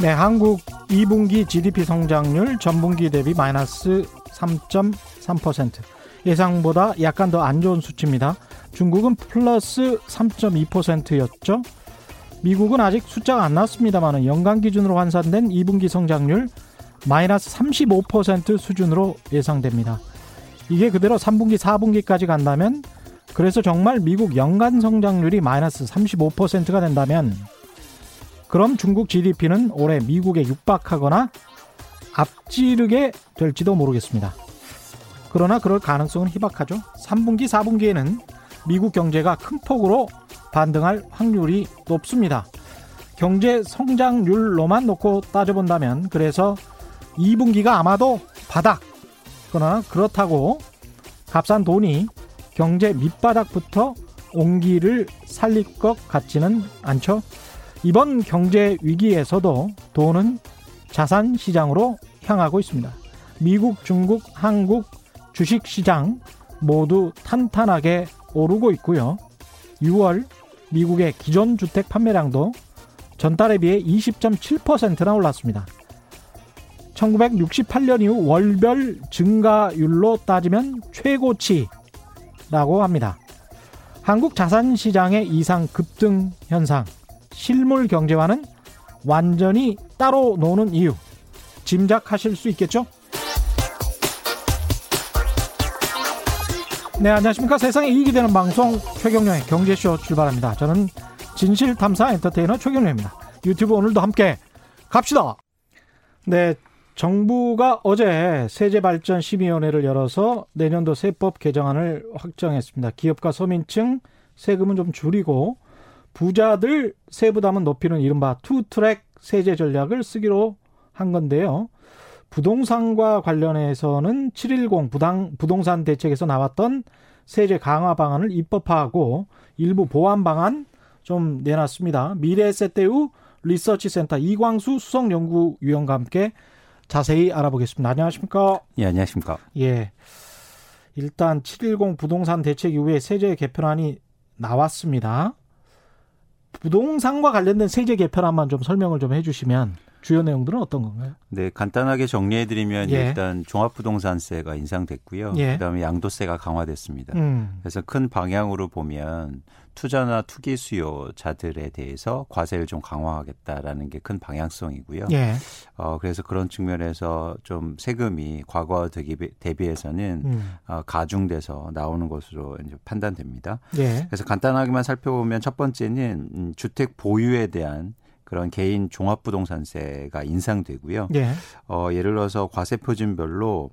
네, 한국 2분기 GDP 성장률 전분기 대비 마이너스 3.3%. 예상보다 약간 더 안 좋은 수치입니다. 중국은 플러스 3.2%였죠. 미국은 아직 숫자가 안 나왔습니다만 연간 기준으로 환산된 2분기 성장률 마이너스 35% 수준으로 예상됩니다. 이게 그대로 3분기, 4분기까지 간다면 그래서 정말 미국 연간 성장률이 마이너스 35%가 된다면 그럼 중국 GDP는 올해 미국에 육박하거나 앞지르게 될지도 모르겠습니다. 그러나 그럴 가능성은 희박하죠. 3분기, 4분기에는 미국 경제가 큰 폭으로 반등할 확률이 높습니다. 경제 성장률로만 놓고 따져본다면 그래서 2분기가 아마도 바닥. 그러나 그렇다고 값싼 돈이 경제 밑바닥부터 온기를 살릴 것 같지는 않죠. 이번 경제 위기에서도 돈은 자산 시장으로 향하고 있습니다. 미국, 중국, 한국 주식 시장 모두 탄탄하게 오르고 있고요. 6월 미국의 기존 주택 판매량도 전달에 비해 20.7%나 올랐습니다. 1968년 이후 월별 증가율로 따지면 최고치라고 합니다. 한국 자산 시장의 이상 급등 현상, 실물 경제와는 완전히 따로 노는 이유, 짐작하실 수 있겠죠? 네, 안녕하십니까. 세상에 이익이 되는 방송 최경련의 경제쇼 출발합니다. 저는 진실탐사 엔터테이너 최경련입니다. 유튜브 오늘도 함께 갑시다. 네, 정부가 어제 세제발전심의위원회를 열어서 내년도 세법 개정안을 확정했습니다. 기업과 서민층 세금은 좀 줄이고 부자들 세부담은 높이는 이른바 투트랙 세제 전략을 쓰기로 한 건데요. 부동산과 관련해서는 710 부당, 부동산 대책에서 나왔던 세제 강화 방안을 입법화하고 일부 보완 방안 좀 내놨습니다. 미래세대우 리서치 센터 이광수 수석연구위원과 함께 자세히 알아보겠습니다. 안녕하십니까? 예, 안녕하십니까? 예. 일단 710 부동산 대책 이후에 세제 개편안이 나왔습니다. 부동산과 관련된 세제 개편안만 좀 설명을 좀 해주시면 주요 내용들은 어떤 건가요? 네, 간단하게 정리해드리면 예. 일단 종합부동산세가 인상됐고요. 예. 그다음에 양도세가 강화됐습니다. 음. 그래서 큰 방향으로 보면 투자나 투기 수요자들에 대해서 과세를 좀 강화하겠다라는 게 큰 방향성이고요. 예. 어, 그래서 그런 측면에서 좀 세금이 과거 대비해서는 음. 어, 가중돼서 나오는 것으로 이제 판단됩니다. 예. 그래서 간단하게만 살펴보면 첫 번째는 음, 주택 보유에 대한 그런 개인 종합부동산세가 인상되고요. 예. 어, 예를 들어서 과세 표준별로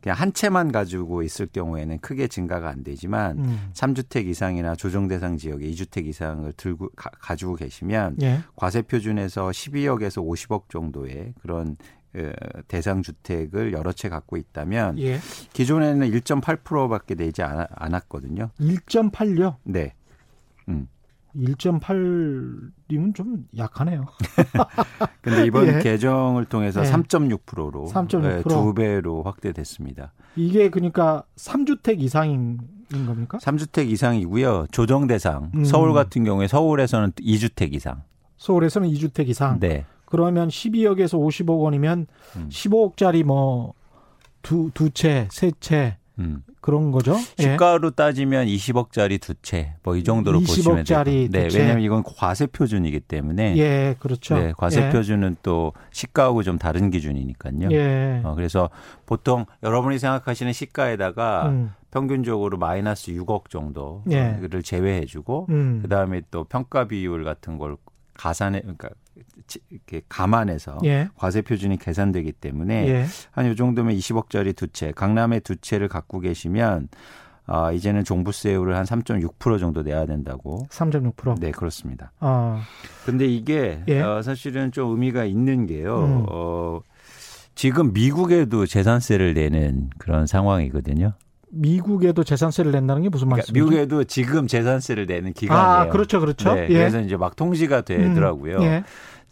그냥 한 채만 가지고 있을 경우에는 크게 증가가 안 되지만 음. 3주택 이상이나 조정 대상 지역에 2주택 이상을 들고 가, 지고 계시면 예. 과세 표준에서 12억에서 50억 정도의 그런 어, 대상 주택을 여러 채 갖고 있다면 예. 기존에는 1.8%밖에 되지 않았거든요. 1.8요? 네. 음. 1.8이면 좀 약하네요. 근데 이번 예. 개정을 통해서 예. 3.6%로 3.6%. 네, 두 배로 확대됐습니다. 이게 그러니까 3주택 이상인 겁니까? 3주택 이상이고요. 조정 대상. 음. 서울 같은 경우에 서울에서는 2주택 이상. 서울에서는 2주택 이상. 네. 그러면 12억에서 50억 원이면 음. 15억짜리 뭐 두 두 채, 세 채, 음. 그런 거죠. 예. 시가로 예. 따지면 20억짜리 두 채, 뭐 이 정도로 20억짜리 보시면 돼요. 네, 왜냐하면 이건 과세 표준이기 때문에. 예, 그렇죠. 네, 과세 예. 표준은 또 시가하고 좀 다른 기준이니까요. 예. 어, 그래서 보통 여러분이 생각하시는 시가에다가 음. 평균적으로 마이너스 6억 정도를 예. 제외해주고 음. 그 다음에 또 평가 비율 같은 걸 가산해 그러니까 이렇게 감안해서 예. 과세 표준이 계산되기 때문에 예. 한요 정도면 20억짜리 두 채, 강남에 두 채를 갖고 계시면 아, 이제는 종부세율을 한 3.6% 정도 내야 된다고. 3.6%? 네, 그렇습니다. 아. 근데 이게 예. 어, 사실은 좀 의미가 있는 게요. 음. 어, 지금 미국에도 재산세를 내는 그런 상황이거든요. 미국에도 재산세를 낸다는 게 무슨 말씀이죠? 그러니까 미국에도 지금 재산세를 내는 기간이에요. 아, 그렇죠, 그렇죠. 네, 예. 그래서 이제 막 통지가 되더라고요. 음, 예.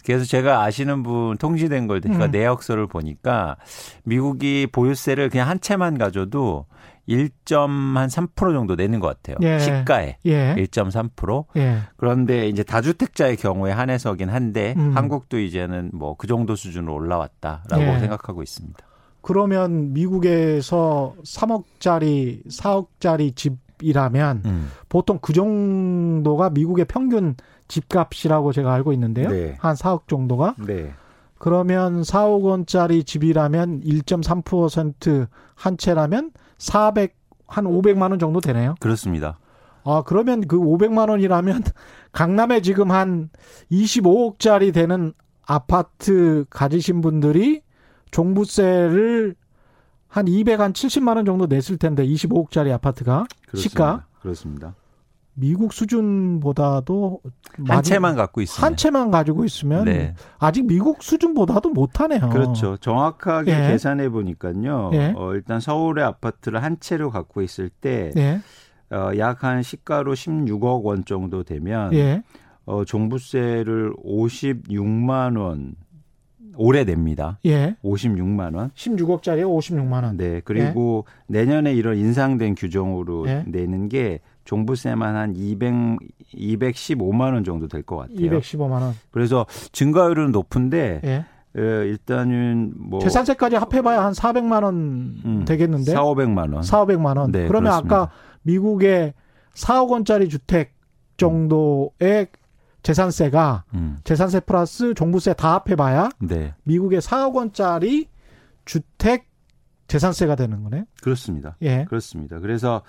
그래서 제가 아시는 분 통지된 걸 제가 음. 내역서를 보니까 미국이 보유세를 그냥 한 채만 가져도 1.3% 정도 내는 것 같아요. 예. 시가에 예. 1.3%. 예. 그런데 이제 다주택자의 경우에 한해서긴 한데 음. 한국도 이제는 뭐 그 정도 수준으로 올라왔다라고 예. 생각하고 있습니다. 그러면 미국에서 3억짜리, 4억짜리 집이라면 음. 보통 그 정도가 미국의 평균 집값이라고 제가 알고 있는데요. 네. 한 4억 정도가. 네. 그러면 4억 원짜리 집이라면 1.3%한 채라면 400, 한 500만 원 정도 되네요. 그렇습니다. 아, 그러면 그 500만 원이라면 강남에 지금 한 25억짜리 되는 아파트 가지신 분들이 종부세를 한 200, 한 70만 원 정도 냈을 텐데 25억짜리 아파트가 그렇습니다. 시가. 그렇습니다. 미국 수준보다도 한 채만 갖고 있으면 한 채만 가지고 있으면 네. 아직 미국 수준보다도 못하네요. 그렇죠. 정확하게 예. 계산해 보니까요. 예. 어, 일단 서울의 아파트를 한 채로 갖고 있을 때 예. 어, 약 한 시가로 16억 원 정도 되면 예. 어, 종부세를 56만 원 냅니다. 예. 56만 원. 16억짜리에 56만 원. 네. 그리고 예. 내년에 이런 인상된 규정으로 예. 내는 게 종부세만 한 200, 215만 원 정도 될 것 같아요. 215만 원. 그래서 증가율은 높은데 예. 에, 일단은 뭐 재산세까지 합해봐야 한 400만 원 음, 되겠는데 4, 500만 원. 4, 500만 원. 네, 그러면 그렇습니다. 아까 미국의 4억 원짜리 주택 정도의 재산세가 음. 재산세 플러스 종부세 다 합해봐야 네. 미국의 4억 원짜리 주택 재산세가 되는 거네. 그렇습니다. 예. 그렇습니다. 그래서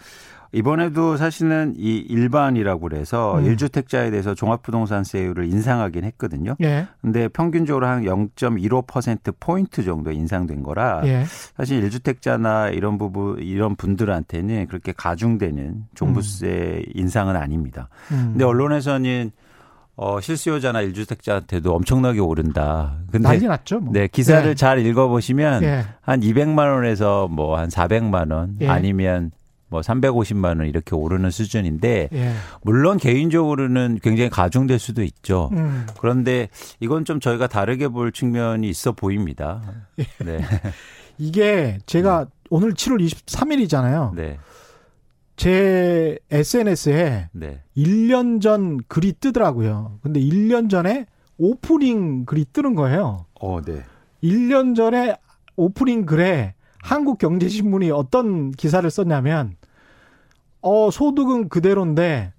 이번에도 사실은 이 일반이라고 그래서 음. 1주택자에 대해서 종합부동산세율을 인상하긴 했거든요. 예. 근데 평균적으로 한 0.15% 포인트 정도 인상된 거라 예. 사실 1주택자나 이런 부분 이런 분들한테는 그렇게 가중되는 종부세 음. 인상은 아닙니다. 음. 근데 언론에서는 어, 실수요자나 1주택자한테도 엄청나게 오른다. 근데 난리 났죠. 뭐. 네, 기사를 예. 잘 읽어보시면 예. 한 200만 원에서 뭐 한 400만 원 예. 아니면 뭐 350만 원 이렇게 오르는 수준인데 예. 물론 개인적으로는 굉장히 가중될 수도 있죠. 음. 그런데 이건 좀 저희가 다르게 볼 측면이 있어 보입니다. 예. 네. 이게 제가 음. 오늘 7월 23일이잖아요. 네. 제 SNS에 네. 1년 전 글이 뜨더라고요. 근데 1년 전에 오프닝 글이 뜨는 거예요. 어, 네. 1년 전에 오프닝 글에 한국경제신문이 어떤 기사를 썼냐면 어 소득은 그대로인데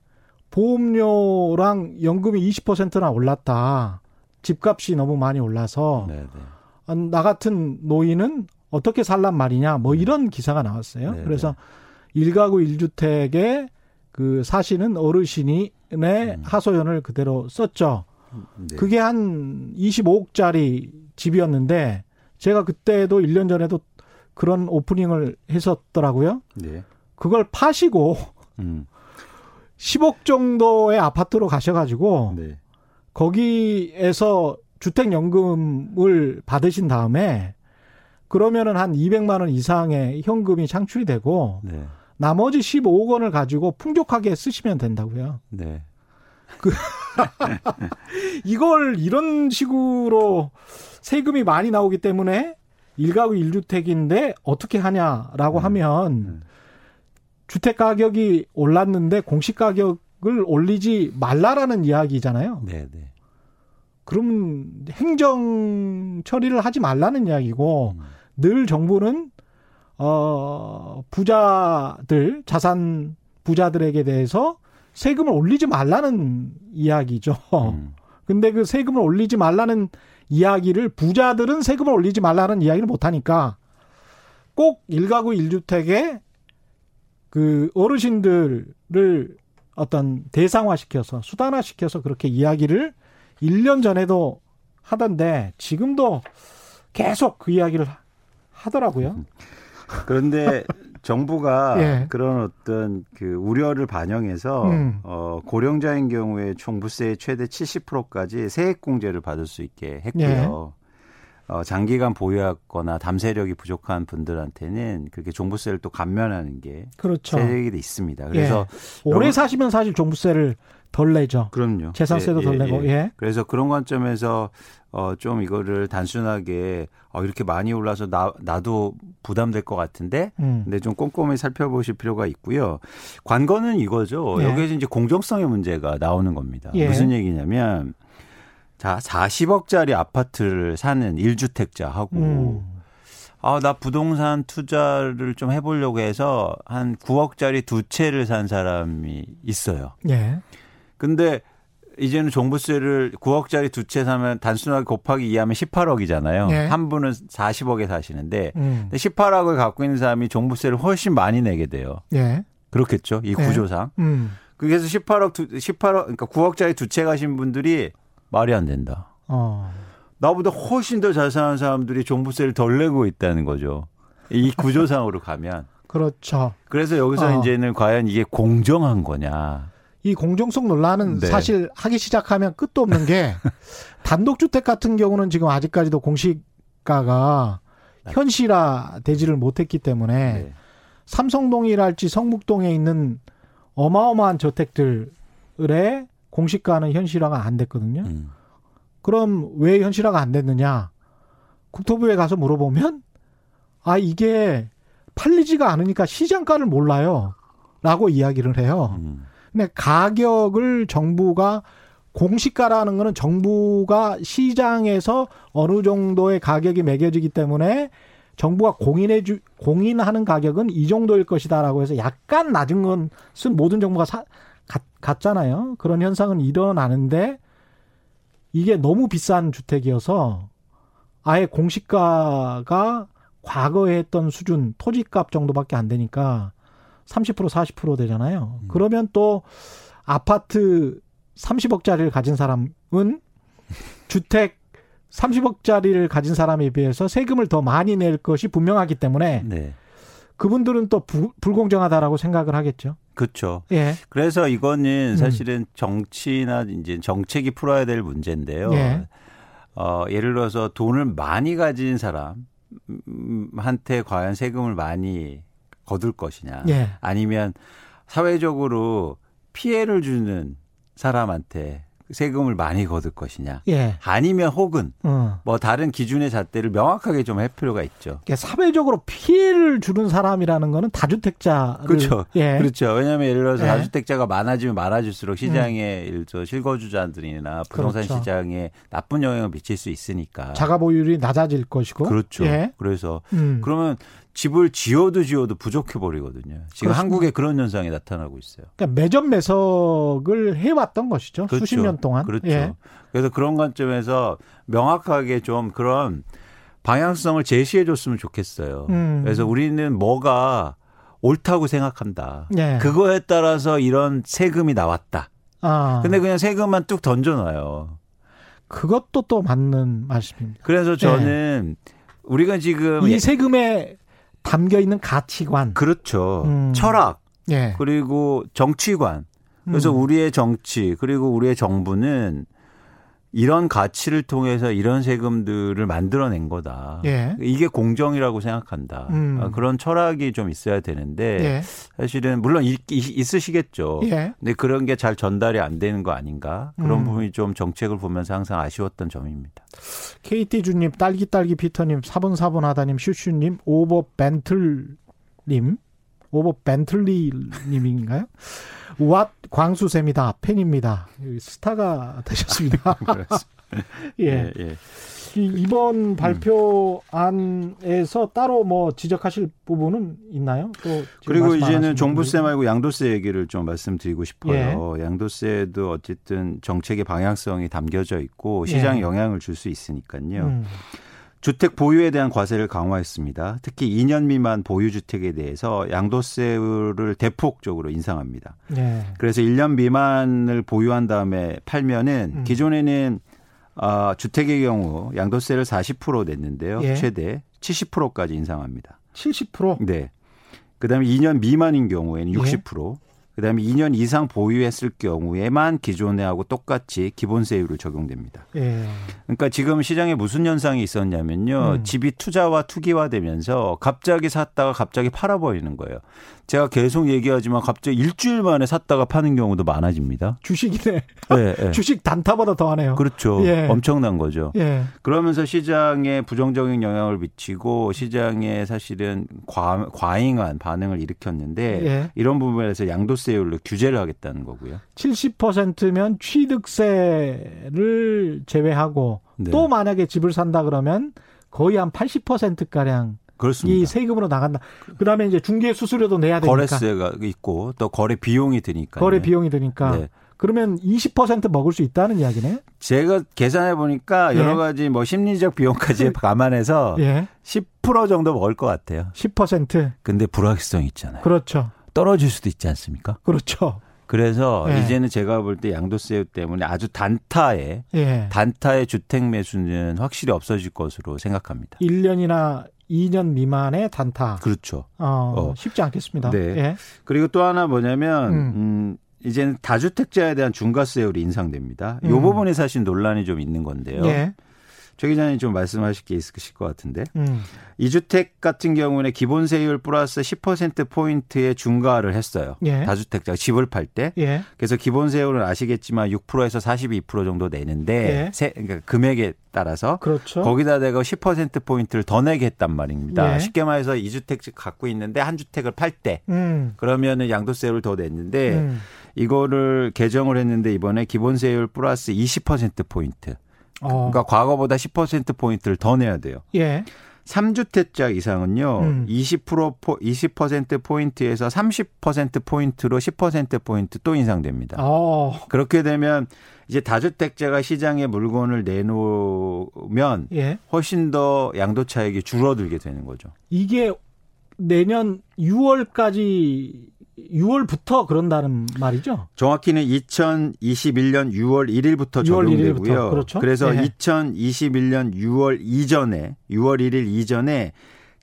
보험료랑 연금이 20%나 올랐다. 집값이 너무 많이 올라서 네네. 네. 어, 나 같은 노인은 어떻게 살란 말이냐 뭐 네. 이런 기사가 나왔어요. 네네. 그래서 일가구 일주택에 그 사시는 어르신이 내 음. 하소연을 그대로 썼죠. 네. 그게 한 25억짜리 집이었는데 제가 그때도 1년 전에도 그런 오프닝을 했었더라고요. 네. 그걸 파시고 음. 10억 정도의 아파트로 가셔가지고 네. 거기에서 주택연금을 받으신 다음에 그러면은 한 200만 원 이상의 현금이 창출이 되고 네. 나머지 15억 원을 가지고 풍족하게 쓰시면 된다고요. 네. 그 이걸 이런 식으로 세금이 많이 나오기 때문에 일가구 일주택인데 어떻게 하냐라고 음. 하면 음. 주택 가격이 올랐는데 공시 가격을 올리지 말라라는 이야기잖아요. 네, 네. 그럼 행정 처리를 하지 말라는 이야기고 음. 늘 정부는 어 부자들 자산 부자들에게 대해서 세금을 올리지 말라는 이야기죠. 음. 근데 그 세금을 올리지 말라는 이야기를 부자들은 세금을 올리지 말라는 이야기를 못 하니까 꼭 일가구 일주택에 그 어르신들을 어떤 대상화시켜서 수단화시켜서 그렇게 이야기를 1년 전에도 하던데 지금도 계속 그 이야기를 하더라고요. 그런데 정부가 예. 그런 어떤 그 우려를 반영해서 음. 어 고령자인 경우에 종부세의 최대 70%까지 세액 공제를 받을 수 있게 했고요. 예. 어, 장기간 보유하거나 담세력이 부족한 분들한테는 그렇게 종부세를 또 감면하는 게 그렇죠. 세력이 있습니다. 그래서 예. 오래 사시면 사실 종부세를 덜 내죠. 그럼요. 재산세도 예, 덜 예, 내고. 예. 예. 그래서 그런 관점에서 어, 좀 이거를 단순하게 어, 이렇게 많이 올라서 나, 나도 부담될 것 같은데, 음. 근데 좀 꼼꼼히 살펴보실 필요가 있고요. 관건은 이거죠. 예. 여기에서 이제 공정성의 문제가 나오는 겁니다. 예. 무슨 얘기냐면, 자, 40억짜리 아파트를 사는 1주택자하고, 음. 아, 나 부동산 투자를 좀 해보려고 해서 한 9억짜리 두 채를 산 사람이 있어요. 예. 근데 이제는 종부세를 9억짜리 두 채 사면 단순하게 곱하기 2하면 18억이잖아요. 네. 한 분은 40억에 사시는데 음. 18억을 갖고 있는 사람이 종부세를 훨씬 많이 내게 돼요. 네. 그렇겠죠. 이 네. 구조상. 네. 음. 그래서 18억 두, 18억 그러니까 9억짜리 두 채 가신 분들이 말이 안 된다. 어. 나보다 훨씬 더 잘 사는 사람들이 종부세를 덜 내고 있다는 거죠. 이 구조상으로 가면. 그렇죠. 그래서 여기서 어. 이제는 과연 이게 공정한 거냐. 이 공정성 논란은 네. 사실 하기 시작하면 끝도 없는 게 단독주택 같은 경우는 지금 아직까지도 공시가가 네. 현실화 되지를 못했기 때문에 네. 삼성동이랄지 성북동에 있는 어마어마한 저택들의 공시가는 현실화가 안 됐거든요. 음. 그럼 왜 현실화가 안 됐느냐? 국토부에 가서 물어보면 아 이게 팔리지가 않으니까 시장가를 몰라요. 라고 이야기를 해요. 음. 근데 가격을 정부가 공시가라는 거는 정부가 시장에서 어느 정도의 가격이 매겨지기 때문에 정부가 공인해 주 공인하는 가격은 이 정도일 것이다라고 해서 약간 낮은 것은 모든 정부가 사, 가, 같잖아요. 그런 현상은 일어나는데 이게 너무 비싼 주택이어서 아예 공시가가 과거에 했던 수준 토지값 정도밖에 안 되니까 30% 40% 되잖아요. 음. 그러면 또 아파트 30억짜리를 가진 사람은 주택 30억짜리를 가진 사람에 비해서 세금을 더 많이 낼 것이 분명하기 때문에 네. 그분들은 또 부, 불공정하다라고 생각을 하겠죠. 그렇죠. 예. 그래서 이거는 음. 사실은 정치나 이제 정책이 풀어야 될 문제인데요. 예. 어, 예를 들어서 돈을 많이 가진 사람한테 과연 세금을 많이 거둘 것이냐 예. 아니면 사회적으로 피해를 주는 사람한테 세금을 많이 거둘 것이냐 예. 아니면 혹은 어. 뭐 다른 기준의 잣대를 명확하게 좀 할 필요가 있죠. 그러니까 사회적으로 피해를 주는 사람이라는 거는 다주택자 그렇죠. 예. 그렇죠. 왜냐하면 예를 들어서 예. 다주택자가 많아지면 많아질수록 시장에 음. 실거주자들이나 부동산 그렇죠. 시장에 나쁜 영향을 미칠 수 있으니까 자가 보유율이 낮아질 것이고 그렇죠. 예. 그래서 음. 그러면 집을 지어도 지어도 부족해 버리거든요. 지금 그렇습니다. 한국에 그런 현상이 나타나고 있어요. 그러니까 매점 매석을 해왔던 것이죠. 그렇죠. 수십 년 동안. 그렇죠. 예. 그래서 그런 관점에서 명확하게 좀 그런 방향성을 제시해 줬으면 좋겠어요. 음. 그래서 우리는 뭐가 옳다고 생각한다. 예. 그거에 따라서 이런 세금이 나왔다. 아. 근데 그냥 세금만 뚝 던져놔요. 그것도 또 맞는 말씀입니다. 그래서 저는 예. 우리가 지금 이 세금의 담겨 있는 가치관. 그렇죠. 음. 철학. 예. 그리고 정치관. 그래서 음. 우리의 정치 그리고 우리의 정부는 이런 가치를 통해서 이런 세금들을 만들어낸 거다. 예. 이게 공정이라고 생각한다. 음. 아, 그런 철학이 좀 있어야 되는데 예. 사실은 물론 있, 으시겠죠 예. 근데 그런 게 잘 전달이 안 되는 거 아닌가? 그런 음. 부분이 좀 정책을 보면서 항상 아쉬웠던 점입니다. KT 주님, 딸기 딸기 피터님, 사분사분 하다님, 슈슈님, 오버 벤틀님, 오버 벤틀리 님인가요? 우앗 광수쌤이다. 팬입니다. 스타가 되셨습니다. 예. 예, 예. 이번 발표안에서 따로 뭐 지적하실 부분은 있나요? 또 그리고 이제는 종부세 말고 양도세 얘기를 좀 말씀드리고 싶어요. 예. 양도세도 어쨌든 정책의 방향성이 담겨져 있고 시장 예. 영향을 줄 수 있으니까요. 음. 주택 보유에 대한 과세를 강화했습니다. 특히 2년 미만 보유 주택에 대해서 양도세를 대폭적으로 인상합니다. 네. 그래서 1년 미만을 보유한 다음에 팔면은 음. 기존에는 아, 주택의 경우 양도세를 40% 냈는데요. 예. 최대 70%까지 인상합니다. 70%? 네. 그다음에 2년 미만인 경우에는 60%. 예. 그다음에 2년 이상 보유했을 경우에만 기존에하고 똑같이 기본세율을 적용됩니다. 예. 그러니까 지금 시장에 무슨 현상이 있었냐면요. 음. 집이 투자와 투기화되면서 갑자기 샀다가 갑자기 팔아버리는 거예요. 제가 계속 얘기하지만 갑자기 일주일 만에 샀다가 파는 경우도 많아집니다. 주식이네. 네, 네. 주식 단타보다 더하네요. 그렇죠. 예. 엄청난 거죠. 예. 그러면서 시장에 부정적인 영향을 미치고 시장에 사실은 과, 과잉한 반응을 일으켰는데 예. 이런 부분에서 양도세 율로 규제를 하겠다는 거고요. 70%면 취득세를 제외하고 네. 또 만약에 집을 산다 그러면 거의 한 80%가량 그렇습니다. 이 세금으로 나간다. 그다음에 이제 중개 수수료도 내야 되니까. 거래세가 있고 또 거래 비용이 드니까. 거래 비용이 드니까. 네. 그러면 20% 먹을 수 있다는 이야기네. 제가 계산해 보니까 예. 여러 가지 뭐 심리적 비용까지 감안해서 예. 10% 정도 먹을 것 같아요. 10%. 근데 불확실성이 있잖아요. 그렇죠. 떨어질 수도 있지 않습니까? 그렇죠. 그래서 예. 이제는 제가 볼 때 양도세 때문에 아주 단타의 예. 단타의 주택 매수는 확실히 없어질 것으로 생각합니다. 1년이나 2년 미만의 단타. 그렇죠. 어, 어. 쉽지 않겠습니다. 네. 예. 그리고 또 하나 뭐냐면 음. 음 이제는 다주택자에 대한 중과세율이 인상됩니다. 이 음. 부분에 사실 논란이 좀 있는 건데요. 예. 최 기자님 좀 말씀하실 게 있으실 것 같은데. 음. 이주택 같은 경우는 기본 세율 플러스 10% 포인트의 중과를 했어요. 예. 다주택자 집을 팔 때. 예. 그래서 기본 세율은 아시겠지만 6%에서 42% 정도 내는데 예. 세, 그러니까 금액에 따라서 그렇죠. 거기다 대고 10% 포인트를 더 내게 했단 말입니다. 예. 쉽게 말해서 이주택 갖고 있는데 한 주택을 팔때 음. 그러면은 양도세를 더 냈는데 음. 이거를 개정을 했는데 이번에 기본 세율 플러스 20% 포인트. 어. 그러니까 과거보다 10% 포인트를 더 내야 돼요. 예. 3주택자 이상은요. 음. 20% 20% 포인트에서 30% 포인트로 10% 포인트 또 인상됩니다. 어. 그렇게 되면 이제 다주택자가 시장에 물건을 내놓으면 예. 훨씬 더 양도 차익이 줄어들게 되는 거죠. 이게 내년 6월까지 6월부터 그런다는 말이죠. 정확히는 2021년 6월 1일부터 6월 적용되고요. 1일부터. 그렇죠. 그래서 네. 2021년 6월 이전에 6월 1일 이전에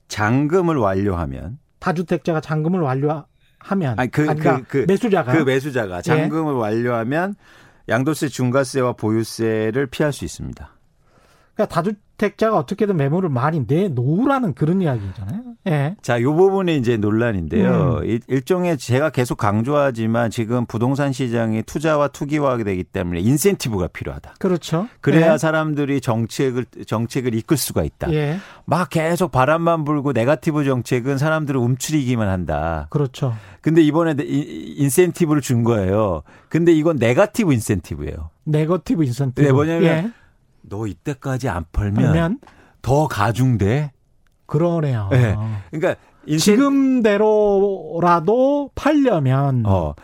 잔금을 완료하면 다주택자가 잔금을 완료하면 아니 그, 아니, 그러니까 그, 그, 매수자가 그 매수자가 잔금을 예. 완료하면 양도세 중과세와 보유세를 피할 수 있습니다. 그러니까 다주 택자가 어떻게든 매물을 많이 내놓으라는 그런 이야기잖아요. 예. 자, 요 부분이 이제 논란인데요. 음. 일종의 제가 계속 강조하지만 지금 부동산 시장이 투자와 투기화가 되기 때문에 인센티브가 필요하다. 그렇죠. 그래야 예. 사람들이 정책을 정책을 이끌 수가 있다. 예. 막 계속 바람만 불고 네가티브 정책은 사람들을 움츠리기만 한다. 그렇죠. 근데 이번에 인센티브를 준 거예요. 근데 이건 네가티브 인센티브예요. 네거티브 인센티브. 네, 뭐냐면 예. 너 이때까지 안 팔면, 팔면? 더 가중돼. 그러네요. 네. 그러니까 인생... 지금대로라도 팔려면 어.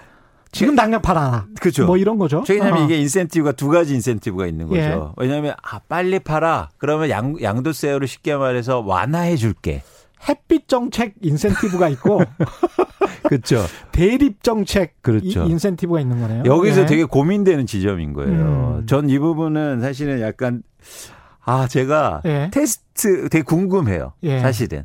지금 당장 팔아라. 그죠. 뭐 이런 거죠. 왜냐하면 어. 이게 인센티브가 두 가지 인센티브가 있는 거죠. 예. 왜냐하면 아, 빨리 팔아. 그러면 양, 양도세율을 쉽게 말해서 완화해 줄게. 햇빛 정책 인센티브가 있고 그렇죠. 대립 정책 그렇죠. 인센티브가 있는 거네요. 여기서 네. 되게 고민되는 지점인 거예요. 음. 전이 부분은 사실은 약간 아 제가 네. 테스트 되게 궁금해요. 네. 사실은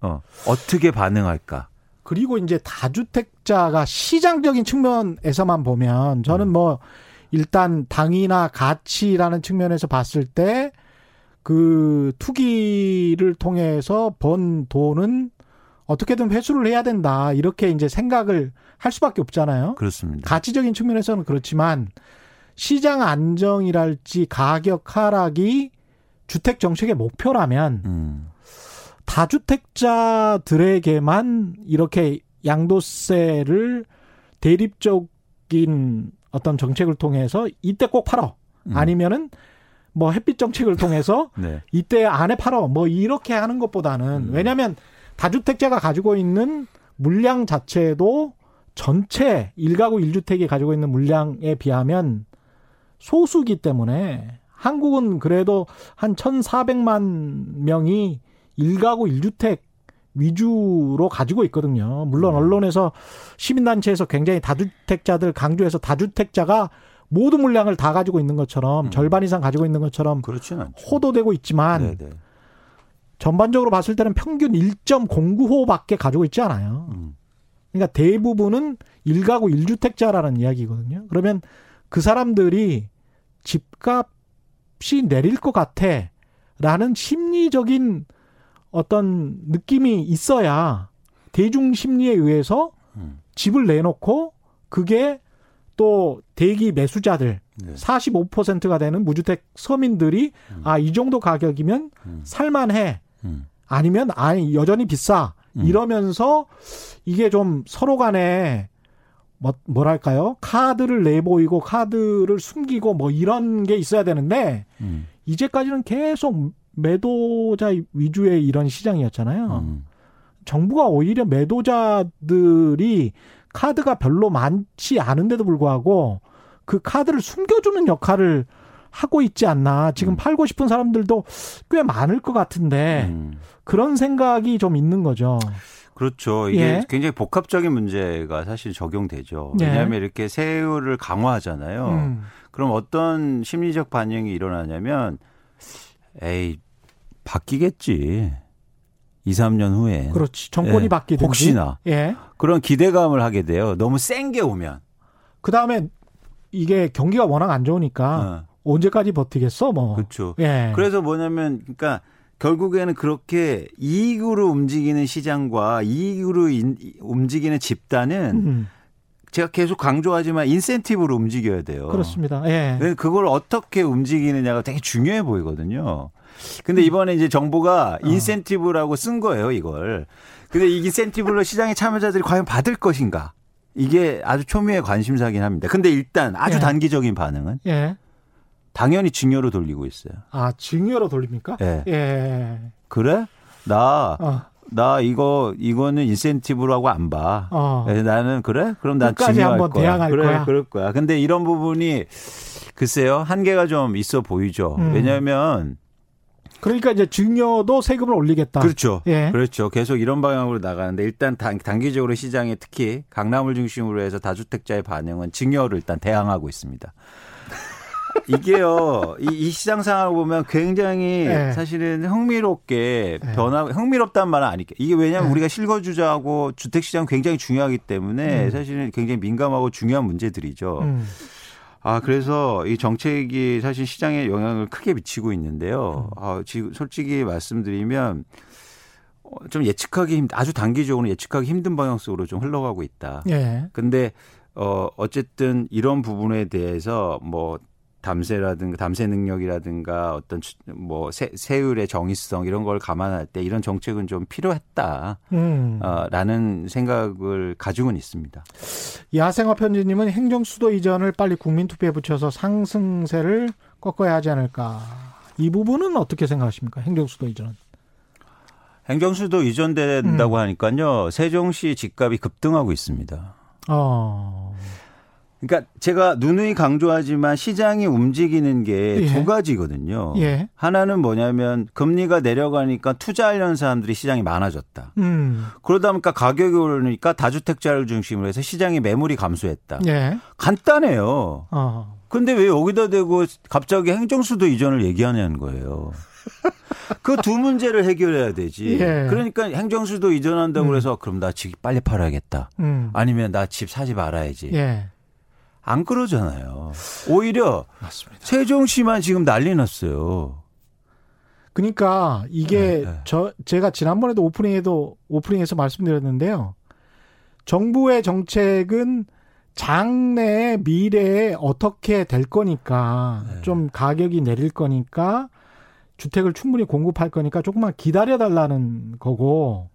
어 어떻게 반응할까. 그리고 이제 다주택자가 시장적인 측면에서만 보면 저는 음. 뭐 일단 당이나 가치라는 측면에서 봤을 때 그 투기를 통해서 번 돈은 어떻게든 회수를 해야 된다. 이렇게 이제 생각을 할 수밖에 없잖아요. 그렇습니다. 가치적인 측면에서는 그렇지만 시장 안정이랄지 가격 하락이 주택 정책의 목표라면 음. 다주택자들에게만 이렇게 양도세를 대립적인 어떤 정책을 통해서 이때 꼭 팔어. 음. 아니면은 뭐 햇빛 정책을 통해서 네. 이때 안에 팔어 뭐 이렇게 하는 것보다는 음. 왜냐하면 다주택자가 가지고 있는 물량 자체도 전체 일가구 일주택이 가지고 있는 물량에 비하면 소수기 때문에 한국은 그래도 한 1,400만 명이 일가구 일주택 위주로 가지고 있거든요. 물론 음. 언론에서 시민단체에서 굉장히 다주택자들 강조해서 다주택자가 모든 물량을 다 가지고 있는 것처럼 음. 절반 이상 가지고 있는 것처럼 호도되고 있지만 네네. 네. 전반적으로 봤을 때는 평균 1.09호밖에 가지고 있지 않아요. 음. 그러니까 대부분은 일가구 일주택자라는 이야기거든요. 그러면 그 사람들이 집값이 내릴 것 같아. 라는 심리적인 어떤 느낌이 있어야 대중 심리에 의해서 음. 집을 내놓고 그게 또 대기 매수자들 네. 45%가 되는 무주택 서민들이 음. 아 이 정도 가격이면 음. 살만해 음. 아니면 아니 여전히 비싸 음. 이러면서 이게 좀 서로 간에 뭐 뭐랄까요 카드를 내보이고 카드를 숨기고 뭐 이런 게 있어야 되는데 음. 이제까지는 계속 매도자 위주의 이런 시장이었잖아요. 음. 정부가 오히려 매도자들이 카드가 별로 많지 않은데도 불구하고 그 카드를 숨겨주는 역할을 하고 있지 않나. 지금 음. 팔고 싶은 사람들도 꽤 많을 것 같은데 음. 그런 생각이 좀 있는 거죠. 그렇죠. 이게 예. 굉장히 복합적인 문제가 사실 적용되죠. 예. 왜냐하면 예. 이렇게 세율을 강화하잖아요. 음. 그럼 어떤 심리적 반응이 일어나냐면 에이 바뀌겠지. 2, 3년 후에. 그렇지. 정권이 예. 바뀌든지. 혹시나. 예. 그런 기대감을 하게 돼요. 너무 센 게 오면. 그다음에 이게 경기가 워낙 안 좋으니까 어. 언제까지 버티겠어? 뭐. 그렇죠. 예. 그래서 뭐냐면 그러니까 결국에는 그렇게 이익으로 움직이는 시장과 이익으로 인, 움직이는 집단은 음. 제가 계속 강조하지만 인센티브로 움직여야 돼요. 그렇습니다. 예. 그걸 어떻게 움직이느냐가 되게 중요해 보이거든요. 근데 이번에 이제 정부가 어. 인센티브라고 쓴 거예요, 이걸. 근데 이 인센티브로 시장의 참여자들이 과연 받을 것인가? 이게 아주 초미의 관심사긴 합니다. 근데 일단 아주 예. 단기적인 반응은 예. 당연히 증여로 돌리고 있어요. 아, 증여로 돌립니까? 예. 예. 그래? 나, 어. 나 이거, 이거는 인센티브라고 안 봐. 어. 나는, 그래? 그럼 난 증여할 거야. 대항할 그래, 거야. 그럴 거야. 근데 이런 부분이 글쎄요, 한계가 좀 있어 보이죠. 음. 왜냐면 그러니까 이제 증여도 세금을 올리겠다. 그렇죠. 예. 그렇죠. 계속 이런 방향으로 나가는데 일단 단, 단기적으로 시장에 특히 강남을 중심으로 해서 다주택자의 반응은 증여를 일단 대항하고 있습니다. 이게요, 이, 이 시장 상황을 보면 굉장히 네. 사실은 흥미롭게 네. 변화, 흥미롭단 말은 아니게. 이게 왜냐하면 네. 우리가 실거주자하고 주택시장 굉장히 중요하기 때문에 음. 사실은 굉장히 민감하고 중요한 문제들이죠. 음. 아, 그래서 이 정책이 사실 시장에 영향을 크게 미치고 있는데요. 음. 아, 지금 솔직히 말씀드리면 어, 좀 예측하기 힘, 아주 단기적으로 예측하기 힘든 방향 속으로 좀 흘러가고 있다. 예. 근데 어, 어쨌든 이런 부분에 대해서 뭐 담세라든가 담세 능력이라든가 어떤 뭐 세, 세율의 정의성 이런 걸 감안할 때 이런 정책은 좀 필요했다라는 음. 어, 생각을 가지고는 있습니다. 야생화 편지님은 행정 수도 이전을 빨리 국민 투표에 붙여서 상승세를 꺾어야 하지 않을까. 이 부분은 어떻게 생각하십니까? 행정 수도 이전. 행정 수도 이전된다고 음. 하니까요. 세종시 집값이 급등하고 있습니다. 어. 그러니까 제가 누누이 강조하지만 시장이 움직이는 게두 예. 가지거든요. 예. 하나는 뭐냐면 금리가 내려가니까 투자하려는 사람들이 시장이 많아졌다. 음. 그러다 보니까 가격이 오르니까 다주택자를 중심으로 해서 시장의 매물이 감소했다. 예. 간단해요. 어. 근데 왜 여기다 대고 갑자기 행정수도 이전을 얘기하냐는 거예요. 그 두 문제를 해결해야 되지. 예. 그러니까 행정수도 이전한다고 음. 해서 그럼 나 집 빨리 팔아야겠다. 음. 아니면 나 집 사지 말아야지. 예. 안 그러잖아요. 오히려 맞습니다. 세종시만 지금 난리 났어요. 그러니까 이게 네, 네. 저 제가 지난번에도 오프닝에도 오프닝에서 말씀드렸는데요. 정부의 정책은 장래 미래에 어떻게 될 거니까 네. 좀 가격이 내릴 거니까 주택을 충분히 공급할 거니까 조금만 기다려 달라는 거고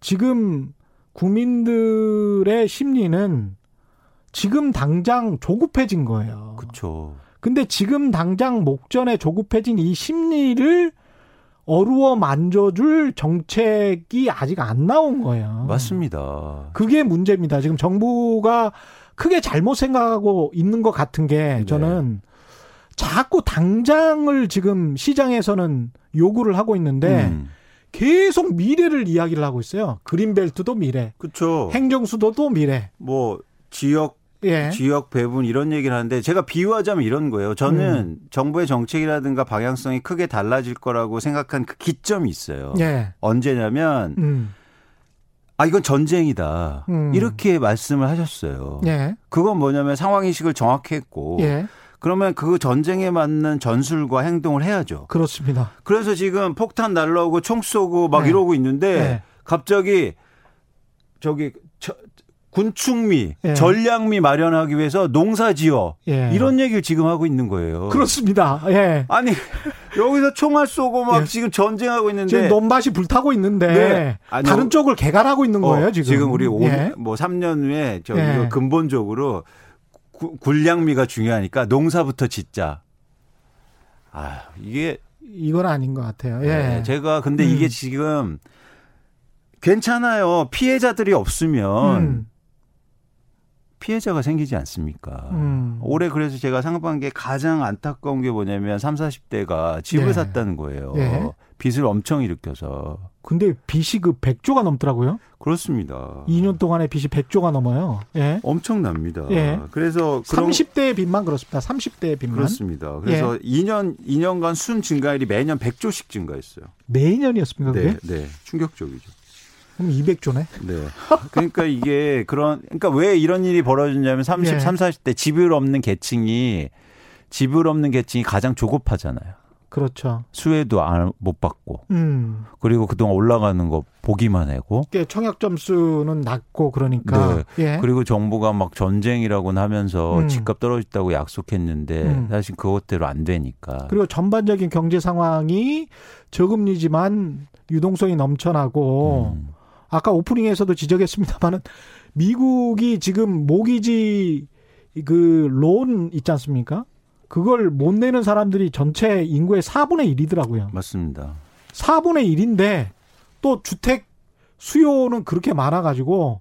지금 국민들의 심리는 지금 당장 조급해진 거예요. 그렇죠. 근데 지금 당장 목전에 조급해진 이 심리를 어루어 만져줄 정책이 아직 안 나온 거예요. 맞습니다. 그게 문제입니다. 지금 정부가 크게 잘못 생각하고 있는 것 같은 게 저는 네. 자꾸 당장을 지금 시장에서는 요구를 하고 있는데 음. 계속 미래를 이야기를 하고 있어요. 그린벨트도 미래. 그렇죠. 행정수도도 미래. 뭐 지역 예. 지역 배분 이런 얘기를 하는데 제가 비유하자면 이런 거예요. 저는 음. 정부의 정책이라든가 방향성이 크게 달라질 거라고 생각한 그 기점이 있어요. 예. 언제냐면 음. 아 이건 전쟁이다 음. 이렇게 말씀을 하셨어요. 예. 그건 뭐냐면 상황 인식을 정확히 했고 예. 그러면 그 전쟁에 맞는 전술과 행동을 해야죠. 그렇습니다. 그래서 지금 폭탄 날라오고 총 쏘고 막 네. 이러고 있는데 네. 갑자기 저기 저, 군축미, 예. 전략미 마련하기 위해서 농사지어 예. 이런 얘기를 지금 하고 있는 거예요. 그렇습니다. 예. 아니 여기서 총알 쏘고 막 예. 지금 전쟁하고 있는데 지금 논밭이 불타고 있는데 네. 아니, 다른 쪽을 개발하고 있는 어, 거예요 지금. 지금 우리 5, 예. 뭐 3년 후에 저 예. 근본적으로 구, 굴량미가 중요하니까 농사부터 짓자. 아 이게 이건 아닌 것 같아요. 예. 네, 제가 근데 음. 이게 지금 괜찮아요. 피해자들이 없으면. 음. 피해자가 생기지 않습니까? 음. 올해 그래서 제가 상반기에 가장 안타까운 게 뭐냐면 3, 40대가 집을 네. 샀다는 거예요. 네. 빚을 엄청 일으켜서. 근데 빚이 그 100조가 넘더라고요? 그렇습니다. 2년 동안에 빚이 100조가 넘어요. 예. 엄청납니다. 예. 그래서 그런 30대의 빚만 그렇습니다. 30대의 빚만. 그렇습니다. 그래서 예. 2년 2년간 순 증가율이 매년 100조씩 증가했어요. 매년이었습니까? 네, 그게? 네. 충격적이죠. 그럼 200조네. 네. 그러니까 이게 그런 그러니까 왜 이런 일이 벌어졌냐면 30, 예. 30, 40대 집을 없는 계층이 집을 없는 계층이 가장 조급하잖아요. 그렇죠. 수혜도 못 받고. 음. 그리고 그동안 올라가는 거 보기만 하고. 청약 점수는 낮고 그러니까. 네. 예. 그리고 정부가 막 전쟁이라고 하면서 음. 집값 떨어졌다고 약속했는데 음. 사실 그것대로 안 되니까. 그리고 전반적인 경제 상황이 저금리지만 유동성이 넘쳐나고 음. 아까 오프닝에서도 지적했습니다만은 미국이 지금 모기지 그 론 있지 않습니까? 그걸 못 내는 사람들이 전체 인구의 4분의 1이더라고요. 맞습니다. 4분의 1인데 또 주택 수요는 그렇게 많아가지고